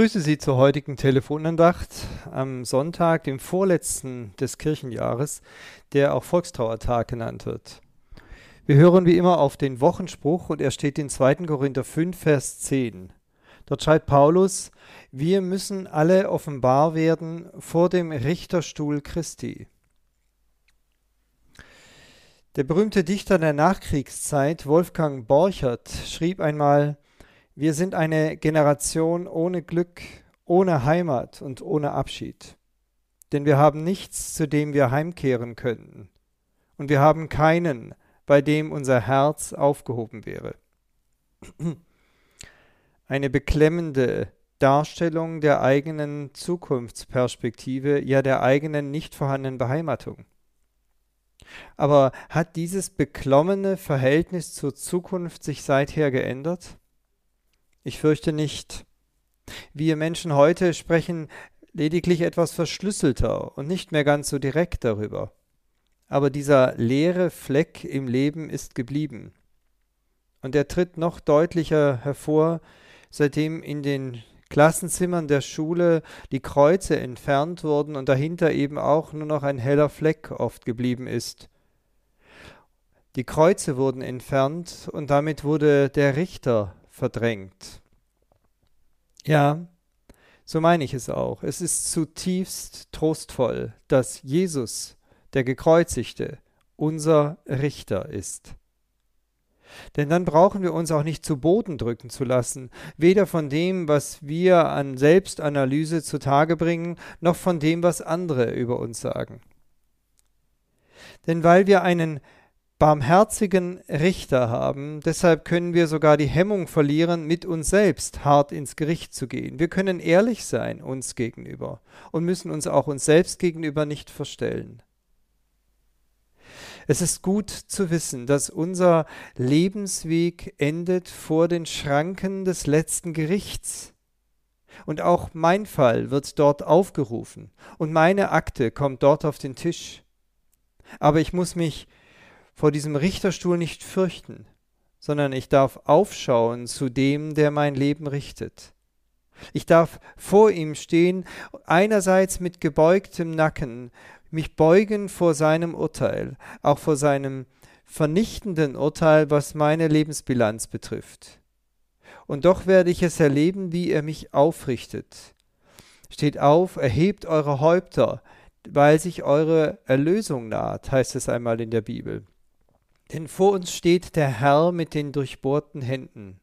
grüße Sie zur heutigen Telefonandacht am Sonntag, dem vorletzten des Kirchenjahres, der auch Volkstrauertag genannt wird. Wir hören wie immer auf den Wochenspruch und er steht in 2. Korinther 5, Vers 10. Dort schreibt Paulus, wir müssen alle offenbar werden vor dem Richterstuhl Christi. Der berühmte Dichter der Nachkriegszeit, Wolfgang Borchert, schrieb einmal, wir sind eine Generation ohne Glück, ohne Heimat und ohne Abschied. Denn wir haben nichts, zu dem wir heimkehren könnten. Und wir haben keinen, bei dem unser Herz aufgehoben wäre. Eine beklemmende Darstellung der eigenen Zukunftsperspektive, ja der eigenen nicht vorhandenen Beheimatung. Aber hat dieses beklommene Verhältnis zur Zukunft sich seither geändert? Ich fürchte nicht. Wir Menschen heute sprechen lediglich etwas verschlüsselter und nicht mehr ganz so direkt darüber. Aber dieser leere Fleck im Leben ist geblieben. Und er tritt noch deutlicher hervor, seitdem in den Klassenzimmern der Schule die Kreuze entfernt wurden und dahinter eben auch nur noch ein heller Fleck oft geblieben ist. Die Kreuze wurden entfernt und damit wurde der Richter verdrängt. Ja, so meine ich es auch. Es ist zutiefst trostvoll, dass Jesus, der Gekreuzigte, unser Richter ist. Denn dann brauchen wir uns auch nicht zu Boden drücken zu lassen, weder von dem, was wir an Selbstanalyse zutage bringen, noch von dem, was andere über uns sagen. Denn weil wir einen barmherzigen Richter haben. Deshalb können wir sogar die Hemmung verlieren, mit uns selbst hart ins Gericht zu gehen. Wir können ehrlich sein uns gegenüber und müssen uns auch uns selbst gegenüber nicht verstellen. Es ist gut zu wissen, dass unser Lebensweg endet vor den Schranken des letzten Gerichts. Und auch mein Fall wird dort aufgerufen und meine Akte kommt dort auf den Tisch. Aber ich muss mich vor diesem Richterstuhl nicht fürchten, sondern ich darf aufschauen zu dem, der mein Leben richtet. Ich darf vor ihm stehen, einerseits mit gebeugtem Nacken, mich beugen vor seinem Urteil, auch vor seinem vernichtenden Urteil, was meine Lebensbilanz betrifft. Und doch werde ich es erleben, wie er mich aufrichtet. Steht auf, erhebt eure Häupter, weil sich eure Erlösung naht, heißt es einmal in der Bibel. Denn vor uns steht der Herr mit den durchbohrten Händen.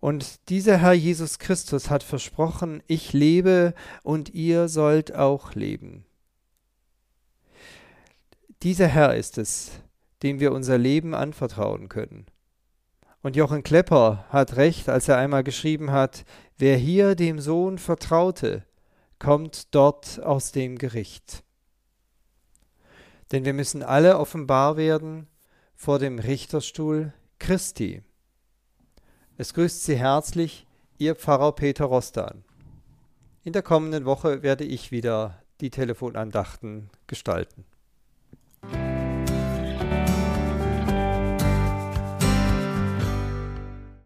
Und dieser Herr Jesus Christus hat versprochen, ich lebe und ihr sollt auch leben. Dieser Herr ist es, dem wir unser Leben anvertrauen können. Und Jochen Klepper hat recht, als er einmal geschrieben hat, wer hier dem Sohn vertraute, kommt dort aus dem Gericht. Denn wir müssen alle offenbar werden vor dem Richterstuhl Christi. Es grüßt Sie herzlich Ihr Pfarrer Peter Rostan. In der kommenden Woche werde ich wieder die Telefonandachten gestalten.